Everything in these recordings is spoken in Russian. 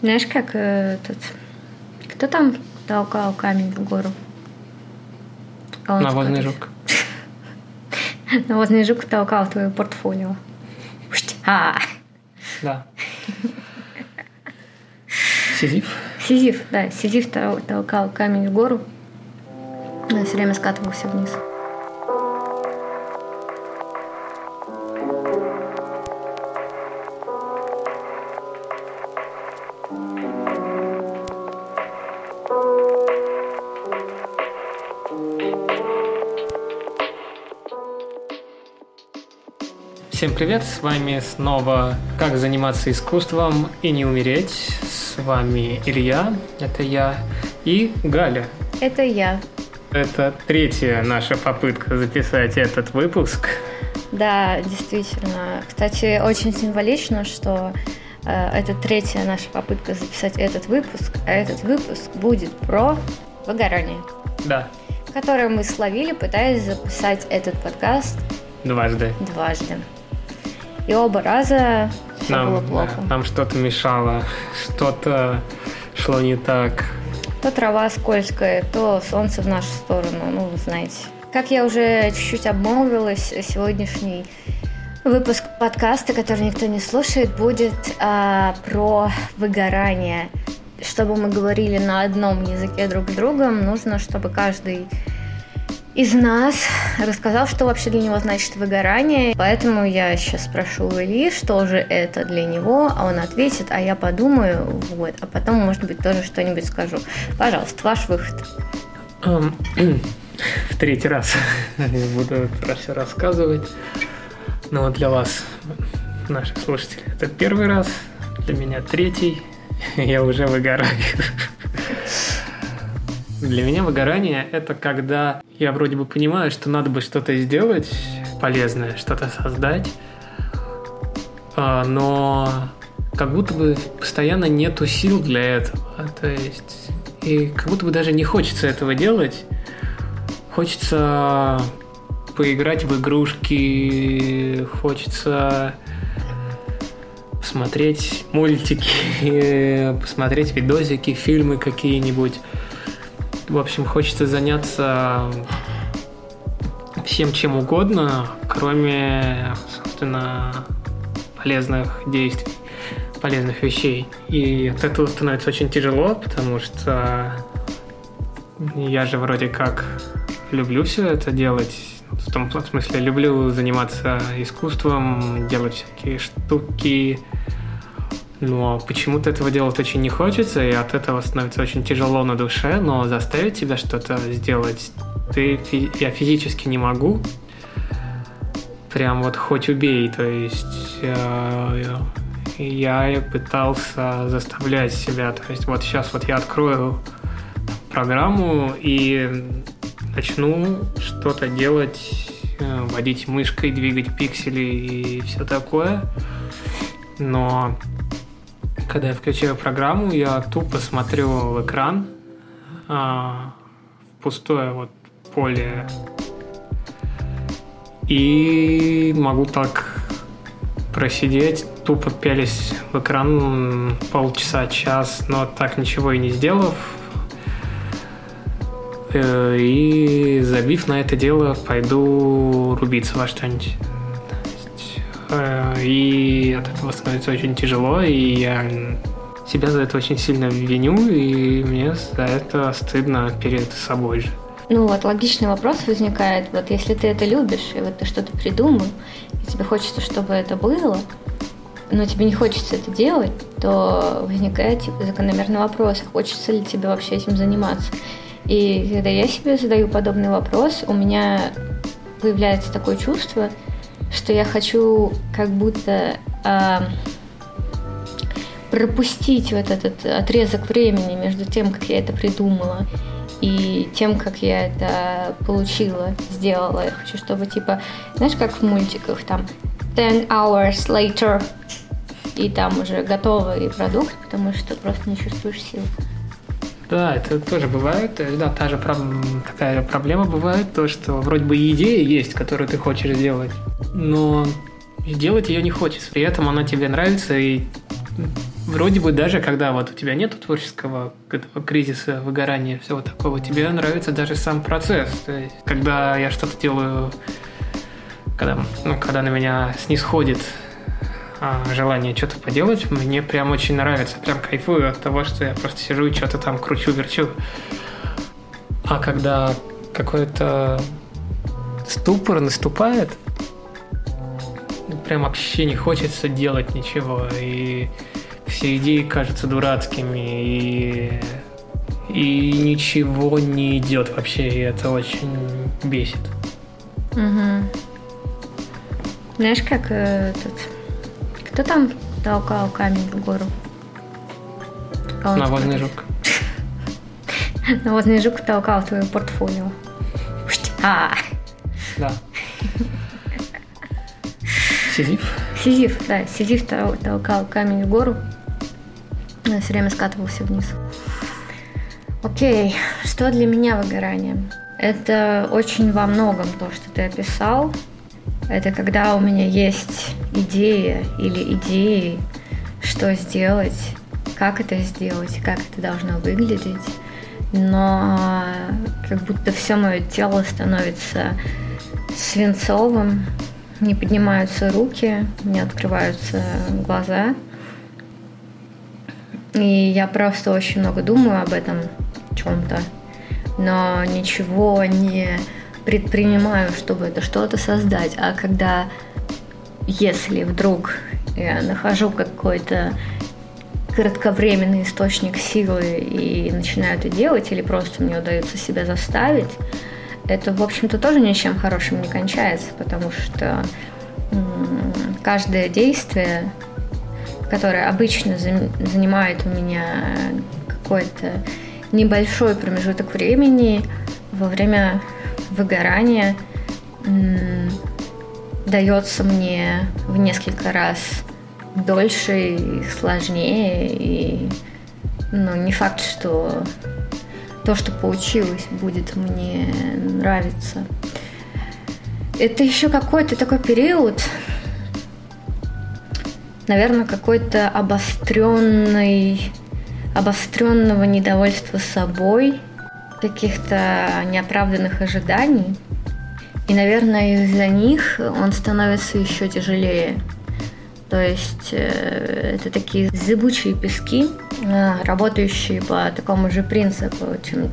Знаешь, как э, этот... Кто там толкал камень в гору? А Навозный жук. Навозный жук толкал твое портфолио. А. Да. Сизиф? Сизиф, да. Сизиф толкал камень в гору. Он все время скатывался вниз. Всем привет, с вами снова «Как заниматься искусством и не умереть». С вами Илья, это я, и Галя. Это я. Это третья наша попытка записать этот выпуск. Да, действительно. Кстати, очень символично, что э, это третья наша попытка записать этот выпуск, а этот выпуск будет про выгорание. Да. Которое мы словили, пытаясь записать этот подкаст Дважды. Дважды. И оба раза все нам, было плохо. Да, нам что-то мешало, что-то шло не так. То трава скользкая, то солнце в нашу сторону, ну, вы знаете. Как я уже чуть-чуть обмолвилась, сегодняшний выпуск подкаста, который никто не слушает, будет а, про выгорание. Чтобы мы говорили на одном языке друг с другом, нужно, чтобы каждый из нас рассказал, что вообще для него значит выгорание. Поэтому я сейчас спрошу Ильи, что же это для него, а он ответит, а я подумаю, вот, а потом, может быть, тоже что-нибудь скажу. Пожалуйста, ваш выход. Um, в третий раз я буду про все рассказывать. Но вот для вас, наши слушатели, это первый раз, для меня третий, я уже выгораю. Для меня выгорание – это когда я вроде бы понимаю, что надо бы что-то сделать полезное, что-то создать, а, но как будто бы постоянно нету сил для этого. То есть, и как будто бы даже не хочется этого делать. Хочется поиграть в игрушки, хочется посмотреть мультики, посмотреть видосики, фильмы какие-нибудь. В общем, хочется заняться всем чем угодно, кроме, собственно, полезных действий, полезных вещей. И от этого становится очень тяжело, потому что я же вроде как люблю все это делать. В том смысле, люблю заниматься искусством, делать всякие штуки, но почему-то этого делать очень не хочется, и от этого становится очень тяжело на душе, но заставить себя что-то сделать ты, я физически не могу. Прям вот хоть убей, то есть э, я пытался заставлять себя, то есть вот сейчас вот я открою программу и начну что-то делать, э, водить мышкой, двигать пиксели и все такое. Но когда я включаю программу, я тупо смотрю в экран, а, в пустое вот поле. И могу так просидеть, тупо пялись в экран полчаса, час, но так ничего и не сделав. Э, и забив на это дело, пойду рубиться во что-нибудь. Э, и от этого становится очень тяжело, и я себя за это очень сильно виню, и мне за это стыдно перед собой же. Ну вот логичный вопрос возникает, вот если ты это любишь, и вот ты что-то придумал, и тебе хочется, чтобы это было, но тебе не хочется это делать, то возникает типа закономерный вопрос, хочется ли тебе вообще этим заниматься. И когда я себе задаю подобный вопрос, у меня появляется такое чувство, что я хочу как будто э, пропустить вот этот отрезок времени между тем, как я это придумала, и тем, как я это получила, сделала. Я хочу, чтобы типа, знаешь, как в мультиках, там 10 hours later, и там уже готовый продукт, потому что просто не чувствуешь сил. Да, это тоже бывает. Да, та же такая же проблема бывает, то, что вроде бы идея есть, которую ты хочешь сделать, но сделать ее не хочется. При этом она тебе нравится, и вроде бы даже когда вот у тебя нет творческого кризиса, выгорания, всего такого, тебе нравится даже сам процесс. То есть, когда я что-то делаю, когда, ну, когда на меня снисходит желание что-то поделать, мне прям очень нравится, прям кайфую от того, что я просто сижу и что-то там кручу-верчу. А когда какой-то ступор наступает, прям вообще не хочется делать ничего, и все идеи кажутся дурацкими, и, и ничего не идет вообще, и это очень бесит. Угу. Знаешь, как э. Кто там толкал камень в гору? Навозный жук. Навозный жук толкал твое портфолио. А. Да. Сизиф? Сизиф, да. Сизиф толкал камень в гору. Все время скатывался вниз. Окей, что для меня выгорание? Это очень во многом то, что ты описал. Это когда у меня есть идея или идеи, что сделать, как это сделать, как это должно выглядеть. Но как будто все мое тело становится свинцовым, не поднимаются руки, не открываются глаза. И я просто очень много думаю об этом чем-то, но ничего не предпринимаю, чтобы это что-то создать. А когда, если вдруг я нахожу какой-то кратковременный источник силы и начинаю это делать, или просто мне удается себя заставить, это, в общем-то, тоже ничем хорошим не кончается, потому что каждое действие, которое обычно занимает у меня какой-то небольшой промежуток времени, во время выгорания дается мне в несколько раз дольше и сложнее, и ну, не факт, что то, что получилось, будет мне нравиться. Это еще какой-то такой период, наверное, какой-то обостренный, обостренного недовольства собой, каких-то неоправданных ожиданий. И, наверное, из-за них он становится еще тяжелее. То есть э, это такие зыбучие пески, э, работающие по такому же принципу. Чем,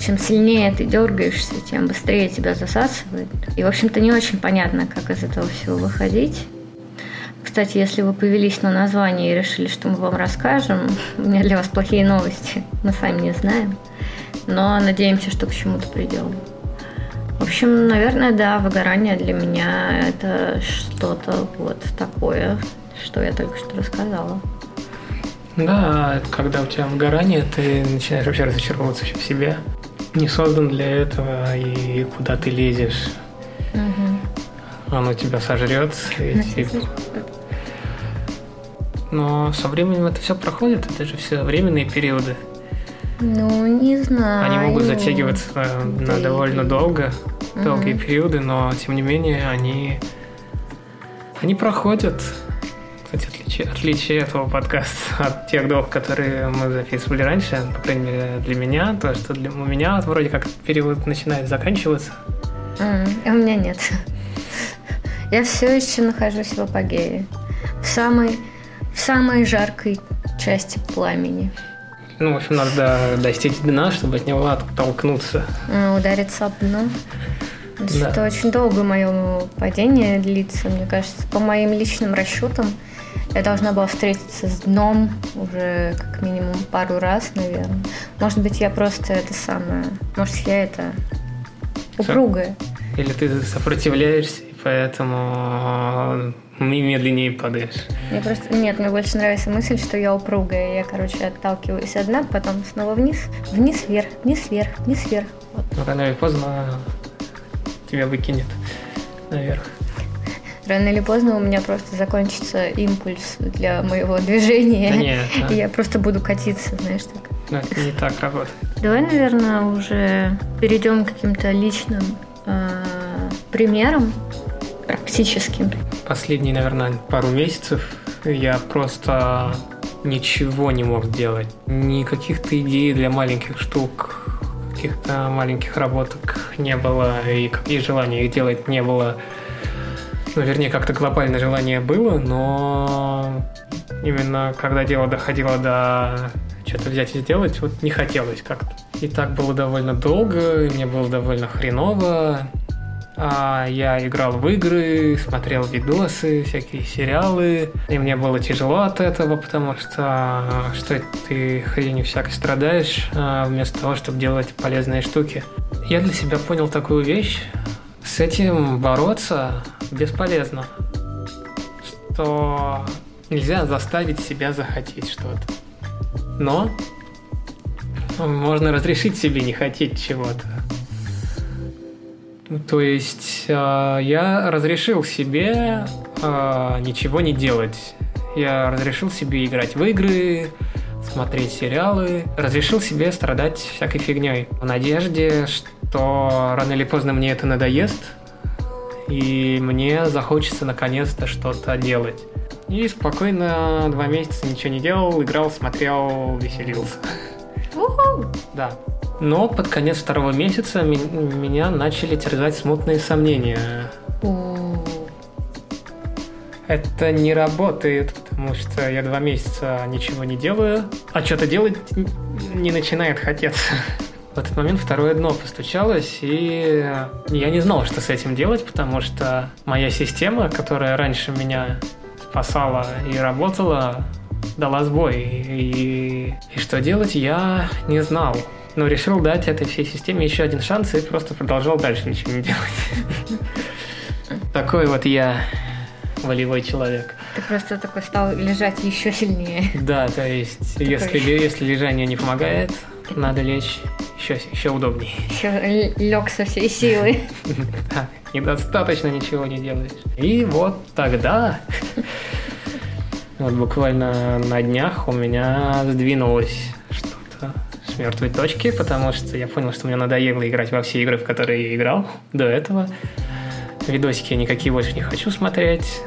чем сильнее ты дергаешься, тем быстрее тебя засасывает. И, в общем-то, не очень понятно, как из этого всего выходить. Кстати, если вы повелись на название и решили, что мы вам расскажем, у меня для вас плохие новости. Мы сами не знаем. Но надеемся, что к чему-то придем. В общем, наверное, да, выгорание для меня это что-то вот такое, что я только что рассказала. Да, когда у тебя выгорание, ты начинаешь вообще разочаровываться в себе. Не создан для этого, и куда ты лезешь. Угу. Оно тебя сожрет. И, типа... Но со временем это все проходит, это же все временные периоды. Ну, не знаю. Они могут затягиваться да на довольно долго, долгие угу. периоды, но тем не менее они, они проходят. Кстати, отличие, отличие этого подкаста от тех двух, которые мы записывали раньше, по крайней мере для меня, то, что для, у меня вроде как период начинает заканчиваться. Mm, а у меня нет. Я все еще нахожусь в апогее. В самой, в самой жаркой части пламени. Ну, в общем, надо достичь дна, чтобы от него оттолкнуться. Удариться об дно. Да. Это очень долго мое падение длится, мне кажется. По моим личным расчетам, я должна была встретиться с дном уже как минимум пару раз, наверное. Может быть, я просто это самое... Может, я это упругая. Или ты сопротивляешься, и поэтому медленнее падаешь. Мне просто... Нет, мне больше нравится мысль, что я упругая. Я, короче, отталкиваюсь от дна, потом снова вниз, вниз, вверх, вниз, вверх, вниз, вверх. Вот. Ну, рано или поздно тебя выкинет наверх. Рано или поздно у меня просто закончится импульс для моего движения. Да нет, да. И я просто буду катиться, знаешь, так. Но это не так работает. Давай, наверное, уже перейдем к каким-то личным э, примерам практическим. Последние, наверное, пару месяцев я просто ничего не мог сделать. Ни каких-то идей для маленьких штук, каких-то маленьких работок не было, и, и желания их делать не было. Ну, вернее, как-то глобальное желание было, но именно когда дело доходило до что-то взять и сделать, вот не хотелось как-то. И так было довольно долго, и мне было довольно хреново. А я играл в игры, смотрел видосы, всякие сериалы, и мне было тяжело от этого, потому что что ты хренью всякой страдаешь, а вместо того, чтобы делать полезные штуки. Я для себя понял такую вещь, с этим бороться бесполезно, что нельзя заставить себя захотеть что-то. Но можно разрешить себе не хотеть чего-то. То есть э, я разрешил себе э, ничего не делать. Я разрешил себе играть в игры, смотреть сериалы, разрешил себе страдать всякой фигней. В надежде, что рано или поздно мне это надоест, и мне захочется наконец-то что-то делать. И спокойно два месяца ничего не делал, играл, смотрел, веселился. Да. Но под конец второго месяца меня начали терзать смутные сомнения. Это не работает, потому что я два месяца ничего не делаю, а что-то делать не начинает хотеться. В этот момент второе дно постучалось, и я не знал, что с этим делать, потому что моя система, которая раньше меня спасала и работала, дала сбой. И, и что делать, я не знал. Но решил дать этой всей системе еще один шанс и просто продолжал дальше ничего не делать. Такой вот я волевой человек. Ты просто такой стал лежать еще сильнее. Да, то есть, если, если лежание не помогает, надо лечь еще, еще удобнее. Еще лег со всей силы. Да, недостаточно ничего не делаешь. И вот тогда вот буквально на днях у меня сдвинулось что-то с мертвой точки, потому что я понял, что мне надоело играть во все игры, в которые я играл до этого. Видосики я никакие больше не хочу смотреть.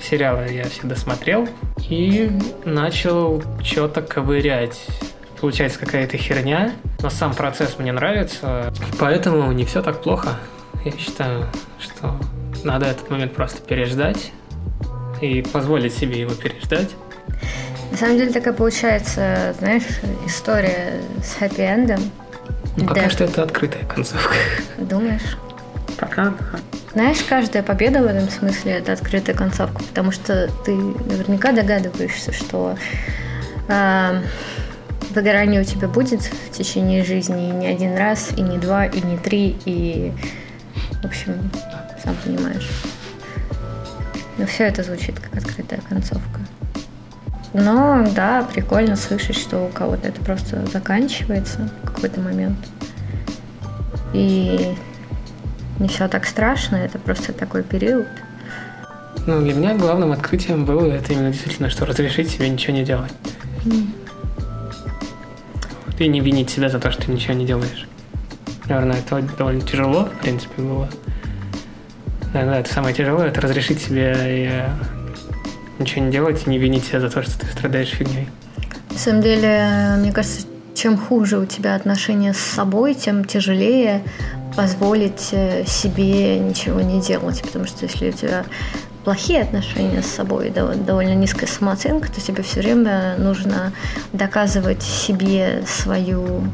Сериалы я всегда смотрел. И начал что-то ковырять. Получается какая-то херня, но сам процесс мне нравится, поэтому не все так плохо. Я считаю, что надо этот момент просто переждать, и позволить себе его переждать. На самом деле такая получается, знаешь, история с хэппи-эндом. Ну, пока да. что это открытая концовка. Думаешь? Пока да. Знаешь, каждая победа в этом смысле это открытая концовка, потому что ты наверняка догадываешься, что э, выгорание у тебя будет в течение жизни и не один раз, и не два, и не три, и в общем, сам понимаешь. Но все это звучит как открытая концовка. Но да, прикольно слышать, что у кого-то это просто заканчивается в какой-то момент. И не все так страшно, это просто такой период. Ну, для меня главным открытием было это именно действительно, что разрешить себе ничего не делать. Mm. И не винить себя за то, что ты ничего не делаешь. Наверное, это довольно тяжело, в принципе, было. Наверное, это самое тяжелое, это разрешить себе э, ничего не делать и не винить себя за то, что ты страдаешь фигней. На самом деле, мне кажется, чем хуже у тебя отношения с собой, тем тяжелее позволить э, себе ничего не делать. Потому что если у тебя плохие отношения с собой, довольно низкая самооценка, то тебе все время нужно доказывать себе свою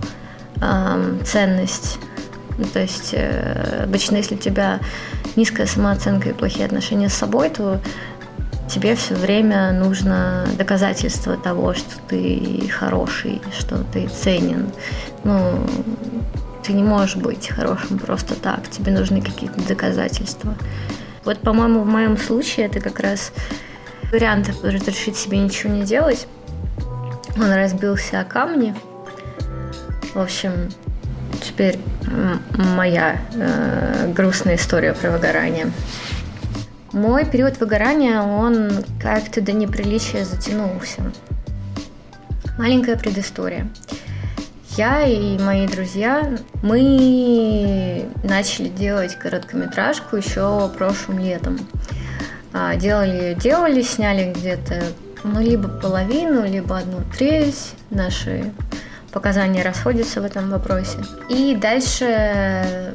э, ценность. Ну, то есть э, обычно, если у тебя низкая самооценка и плохие отношения с собой, то тебе все время нужно доказательство того, что ты хороший, что ты ценен. Ну, ты не можешь быть хорошим просто так, тебе нужны какие-то доказательства. Вот, по-моему, в моем случае это как раз вариант разрешить себе ничего не делать. Он разбился о камни. В общем, теперь моя э, грустная история про выгорание. Мой период выгорания, он как-то до неприличия затянулся. Маленькая предыстория. Я и мои друзья, мы начали делать короткометражку еще прошлым летом. А, делали делали, сняли где-то ну, либо половину, либо одну треть. Наши показания расходятся в этом вопросе. И дальше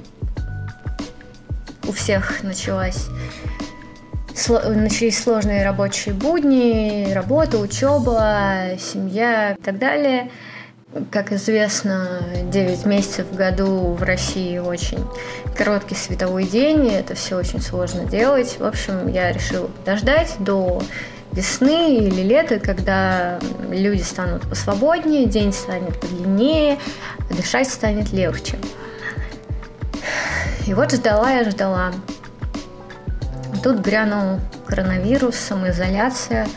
у всех началась начались сложные рабочие будни, работа, учеба, семья и так далее. Как известно, 9 месяцев в году в России очень короткий световой день, и это все очень сложно делать. В общем, я решила подождать до весны или лета, когда люди станут посвободнее, день станет подлиннее, дышать станет легче. И вот ждала я ждала. Тут грянул коронавирус, самоизоляция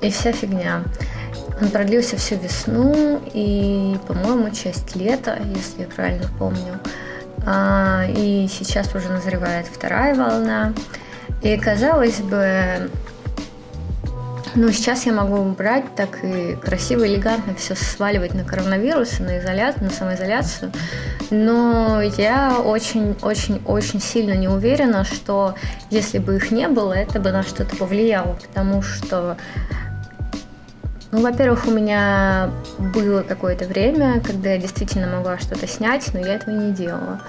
и вся фигня. Он продлился всю весну и, по-моему, часть лета, если я правильно помню. А, и сейчас уже назревает вторая волна. И казалось бы, ну, сейчас я могу убрать так и красиво, элегантно все сваливать на коронавирус, на изоляцию, на самоизоляцию. Но я очень-очень-очень сильно не уверена, что если бы их не было, это бы на что-то повлияло. Потому что ну, во-первых, у меня было какое-то время, когда я действительно могла что-то снять, но я этого не делала.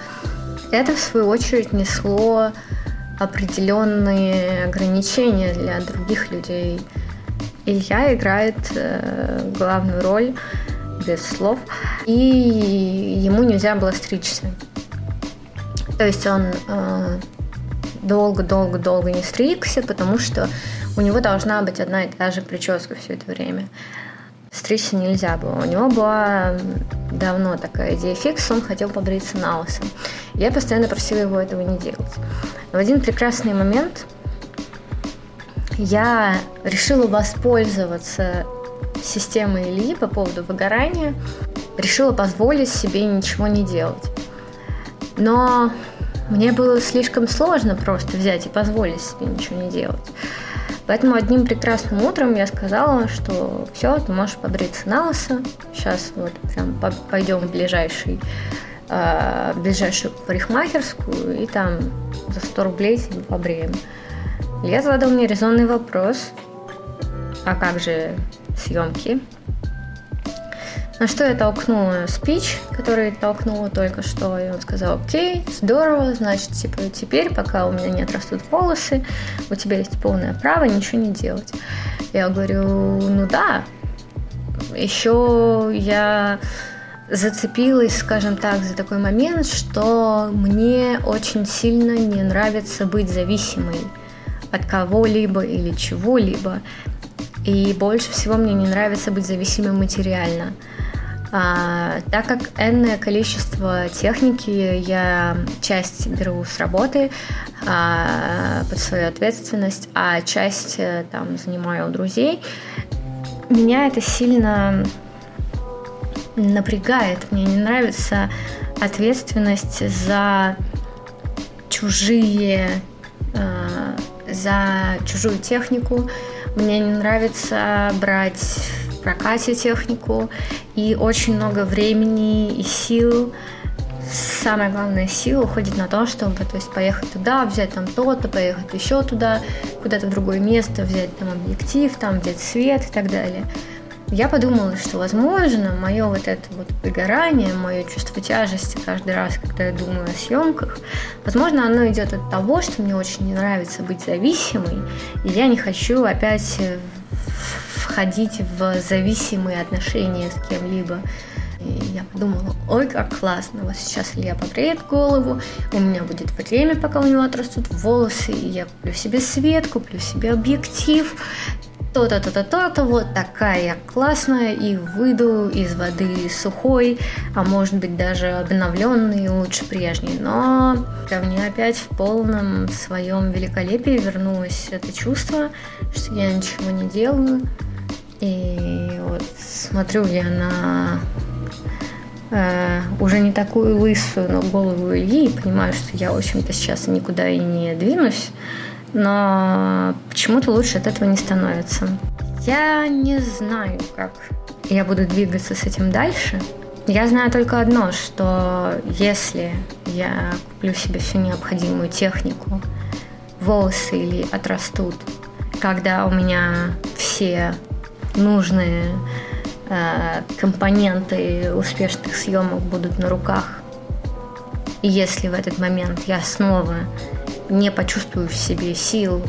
Это, в свою очередь, несло определенные ограничения для других людей. Илья играет э, главную роль без слов, и ему нельзя было стричься. То есть он э, долго-долго-долго не стригся, потому что у него должна быть одна и та же прическа все это время. Стричься нельзя было. У него была давно такая идея фикс, он хотел побриться на лысо. Я постоянно просила его этого не делать. В один прекрасный момент я решила воспользоваться системой Ли по поводу выгорания, решила позволить себе ничего не делать. Но мне было слишком сложно просто взять и позволить себе ничего не делать. Поэтому одним прекрасным утром я сказала, что все, ты можешь побриться на лысо. Сейчас вот прям пойдем в ближайший э, в ближайшую парикмахерскую и там за 100 рублей побреем. Я задал мне резонный вопрос, а как же съемки? На что я толкнула спич, который толкнула только что, и он сказал, окей, здорово, значит, типа, теперь, пока у меня не отрастут волосы, у тебя есть полное право ничего не делать. Я говорю, ну да, еще я зацепилась, скажем так, за такой момент, что мне очень сильно не нравится быть зависимой от кого-либо или чего-либо. И больше всего мне не нравится быть зависимым материально. А, так как энное количество техники я часть беру с работы а, под свою ответственность, а часть э, там занимаю у друзей, меня это сильно напрягает. Мне не нравится ответственность за чужие э, за чужую технику. Мне не нравится брать в прокате технику. И очень много времени и сил самая главная сила уходит на то, чтобы то есть, поехать туда, взять там то-то, поехать еще туда, куда-то в другое место, взять там объектив, там взять свет и так далее я подумала, что, возможно, мое вот это вот выгорание, мое чувство тяжести каждый раз, когда я думаю о съемках, возможно, оно идет от того, что мне очень не нравится быть зависимой, и я не хочу опять э, входить в зависимые отношения с кем-либо. И я подумала, ой, как классно, вот сейчас Илья побреет голову, у меня будет время, пока у него отрастут волосы, и я куплю себе свет, куплю себе объектив, то-то, то-то, то-то, вот такая классная, и выйду из воды сухой, а может быть даже обновленный, лучше прежний. Но ко мне опять в полном своем великолепии вернулось это чувство, что я ничего не делаю. И вот смотрю я на э, уже не такую лысую, но голову Ильи и понимаю, что я, в общем-то, сейчас никуда и не двинусь но почему-то лучше от этого не становится. Я не знаю, как я буду двигаться с этим дальше. Я знаю только одно, что если я куплю себе всю необходимую технику, волосы или отрастут, когда у меня все нужные э, компоненты успешных съемок будут на руках. И если в этот момент я снова не почувствую в себе сил,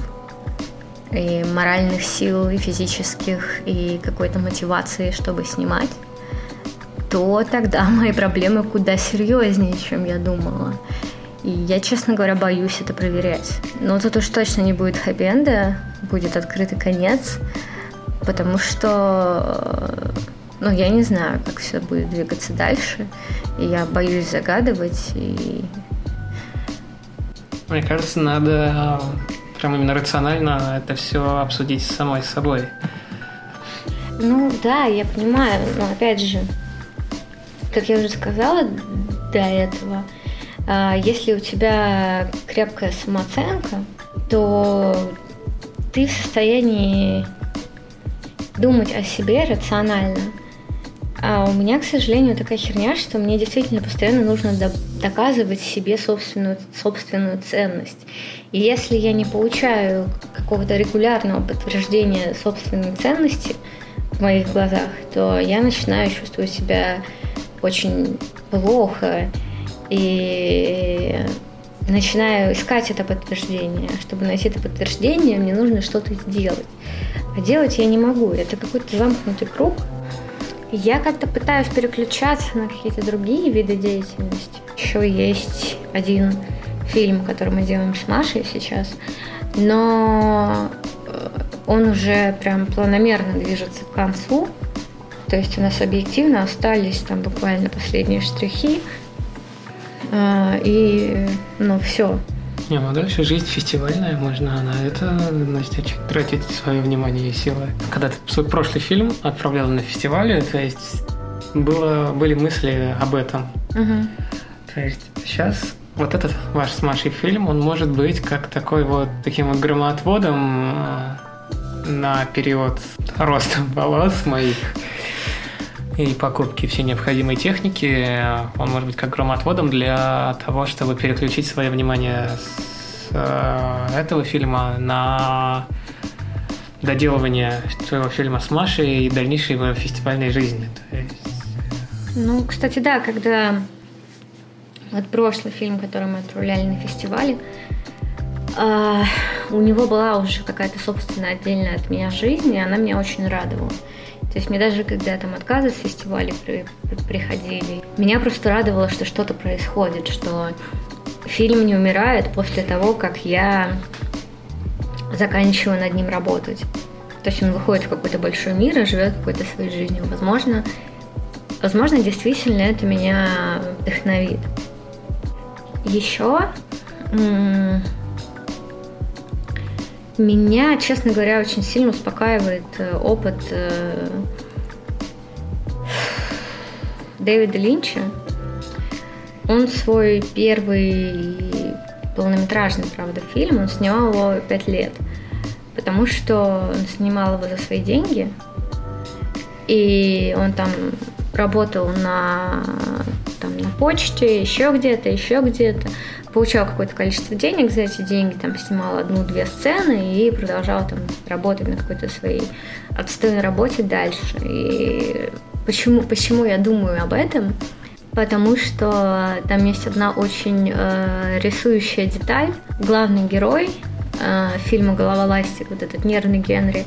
и моральных сил, и физических, и какой-то мотивации, чтобы снимать, то тогда мои проблемы куда серьезнее, чем я думала. И я, честно говоря, боюсь это проверять. Но тут уж точно не будет хэппи-энда, будет открытый конец, потому что, ну, я не знаю, как все будет двигаться дальше, и я боюсь загадывать, и... Мне кажется, надо прям именно рационально это все обсудить с самой собой. Ну да, я понимаю, но опять же, как я уже сказала до этого, а, если у тебя крепкая самооценка, то ты в состоянии думать о себе рационально. А у меня, к сожалению, такая херня, что мне действительно постоянно нужно доказывать себе собственную, собственную ценность. И если я не получаю какого-то регулярного подтверждения собственной ценности в моих глазах, то я начинаю чувствовать себя очень плохо и начинаю искать это подтверждение. Чтобы найти это подтверждение, мне нужно что-то сделать. А делать я не могу. Это какой-то замкнутый круг. Я как-то пытаюсь переключаться на какие-то другие виды деятельности. Еще есть один фильм, который мы делаем с Машей сейчас, но э, он уже прям планомерно движется к концу. То есть у нас объективно остались там буквально последние штрихи. А, и, ну, все. Не, ну дальше жизнь фестивальная, можно на это Настя, тратить свое внимание и силы. Когда ты свой прошлый фильм отправлял на фестивале, то есть было, были мысли об этом. Угу. То есть сейчас вот этот ваш с Машей фильм, он может быть как такой вот таким вот громоотводом э, на период роста волос моих и покупки всей необходимой техники. Он может быть как громоотводом для того, чтобы переключить свое внимание с э, этого фильма на доделывание своего фильма с Машей и дальнейшей его фестивальной жизни. То есть... Ну, кстати, да, когда вот прошлый фильм, который мы отправляли на фестивале, Uh, у него была уже какая-то собственная отдельная от меня жизнь, и она меня очень радовала. То есть мне даже когда там отказы с фестиваля при, при, приходили, меня просто радовало, что что-то происходит, что фильм не умирает после того, как я заканчиваю над ним работать. То есть он выходит в какой-то большой мир и живет какой-то своей жизнью. Возможно, возможно, действительно это меня вдохновит. Еще меня, честно говоря, очень сильно успокаивает э, опыт э, Дэвида Линча. Он свой первый полнометражный, правда, фильм, он снимал его пять лет, потому что он снимал его за свои деньги, и он там работал на, на почте, еще где-то, еще где-то, получал какое-то количество денег за эти деньги, там снимал одну-две сцены и продолжал там работать на какой-то своей отстойной работе дальше. И почему, почему я думаю об этом? Потому что там есть одна очень э, рисующая деталь. Главный герой э, фильма «Голова ластик», вот этот нервный Генри,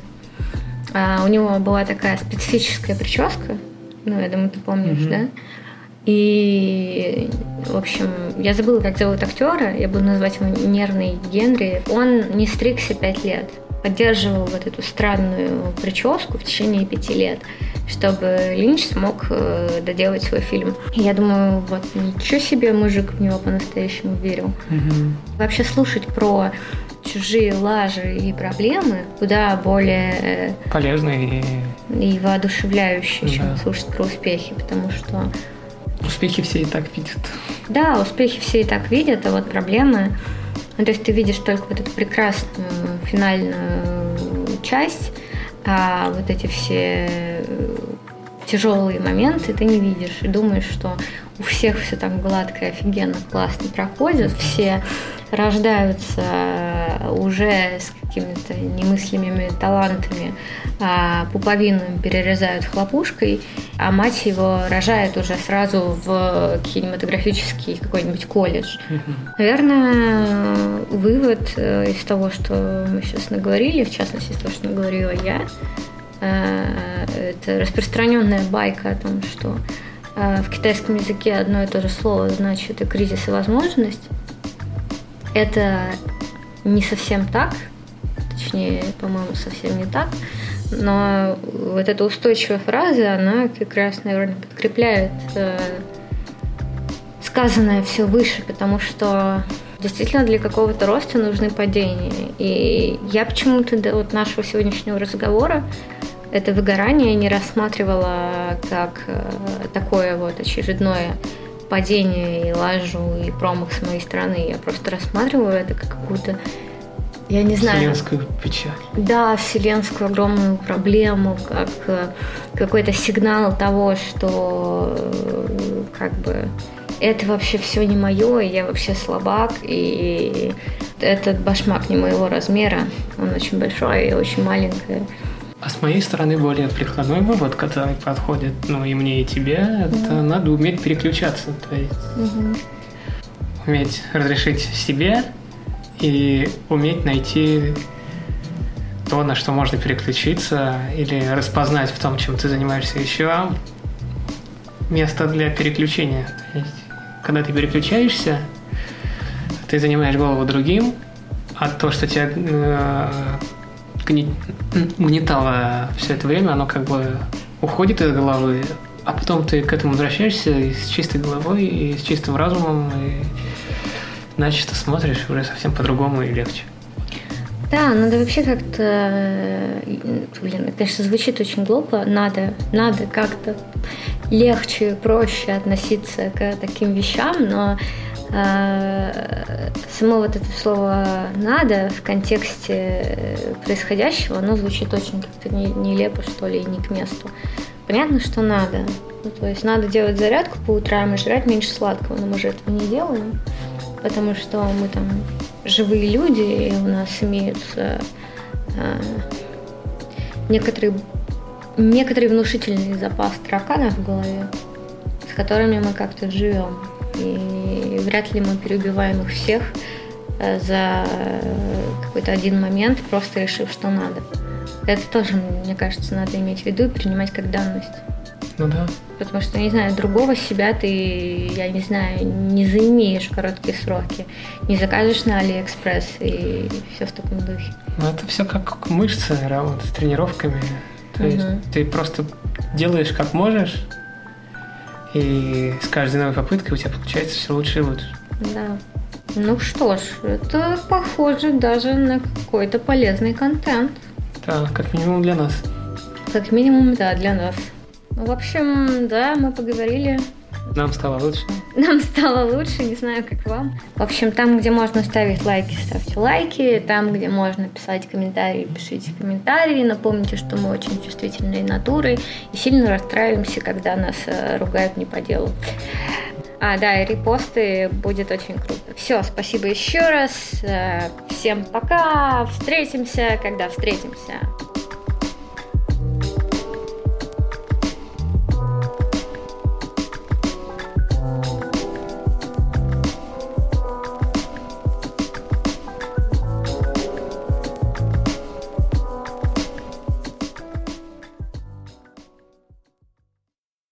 э, у него была такая специфическая прическа, ну, я думаю, ты помнишь, mm-hmm. да? И, в общем, я забыла, как зовут актера, я буду называть его Нервный Генри. Он не стригся пять лет, поддерживал вот эту странную прическу в течение пяти лет, чтобы Линч смог э, доделать свой фильм. И я думаю, вот ничего себе мужик в него по-настоящему верил. Угу. Вообще слушать про чужие лажи и проблемы куда более э, полезные и, и воодушевляющие, да. чем слушать про успехи, потому что Успехи все и так видят. Да, успехи все и так видят, а вот проблемы... Ну, то есть ты видишь только вот эту прекрасную финальную часть, а вот эти все тяжелые моменты ты не видишь и думаешь, что у всех все там гладко и офигенно, классно проходит, все рождаются уже с какими-то немыслимыми талантами, а пуповину перерезают хлопушкой, а мать его рожает уже сразу в кинематографический какой-нибудь колледж. Наверное, вывод э, из того, что мы сейчас наговорили, в частности, из того, что наговорила я, э, это распространенная байка о том, что э, в китайском языке одно и то же слово значит и кризис, и возможность. Это не совсем так, точнее, по-моему, совсем не так, но вот эта устойчивая фраза, она как раз, наверное, подкрепляет э, сказанное все выше, потому что действительно для какого-то роста нужны падения. И я почему-то до вот нашего сегодняшнего разговора это выгорание не рассматривала как э, такое вот очередное падение и лажу и промах с моей стороны. Я просто рассматриваю это как какую-то я не знаю. Вселенскую печаль. Да, вселенскую огромную проблему, как э, какой-то сигнал того, что э, как бы это вообще все не мое, я вообще слабак, и этот башмак не моего размера, он очень большой и очень маленький. А с моей стороны более прикладной вывод, который подходит, ну и мне, и тебе, mm-hmm. это надо уметь переключаться, то есть mm-hmm. уметь разрешить себе и уметь найти то, на что можно переключиться, или распознать в том, чем ты занимаешься еще место для переключения. То есть, когда ты переключаешься, ты занимаешь голову другим, а то, что тебя э, угнетало все это время, оно как бы уходит из головы, а потом ты к этому возвращаешься и с чистой головой, и с чистым разумом, и начисто смотришь уже совсем по-другому и легче. Да, надо вообще как-то, блин, это, конечно, звучит очень глупо, надо, надо как-то легче, проще относиться к таким вещам, но э, само вот это слово «надо» в контексте происходящего, оно звучит очень как-то нелепо, что ли, и не к месту. Понятно, что надо. Ну, то есть надо делать зарядку по утрам и жрать меньше сладкого, но мы же этого не делаем потому что мы там живые люди, и у нас имеются э, некоторые, некоторый внушительный запас тараканов в голове, с которыми мы как-то живем. И вряд ли мы переубиваем их всех э, за какой-то один момент, просто решив, что надо. Это тоже, мне кажется, надо иметь в виду и принимать как данность. Ну да. Потому что, не знаю, другого себя ты, я не знаю, не заимеешь в короткие сроки. Не закажешь на Алиэкспресс и все в таком духе. Ну, это все как мышцы работают с тренировками. То угу. есть ты просто делаешь как можешь, и с каждой новой попыткой у тебя получается все лучше и лучше. Да. Ну что ж, это похоже даже на какой-то полезный контент. Да, как минимум для нас. Как минимум, да, для нас. В общем, да, мы поговорили. Нам стало лучше. Нам стало лучше, не знаю, как вам. В общем, там, где можно ставить лайки, ставьте лайки. Там, где можно писать комментарии, пишите комментарии. Напомните, что мы очень чувствительные натуры и сильно расстраиваемся, когда нас э, ругают не по делу. А, да, и репосты будет очень круто. Все, спасибо еще раз. Э, всем пока. Встретимся, когда встретимся.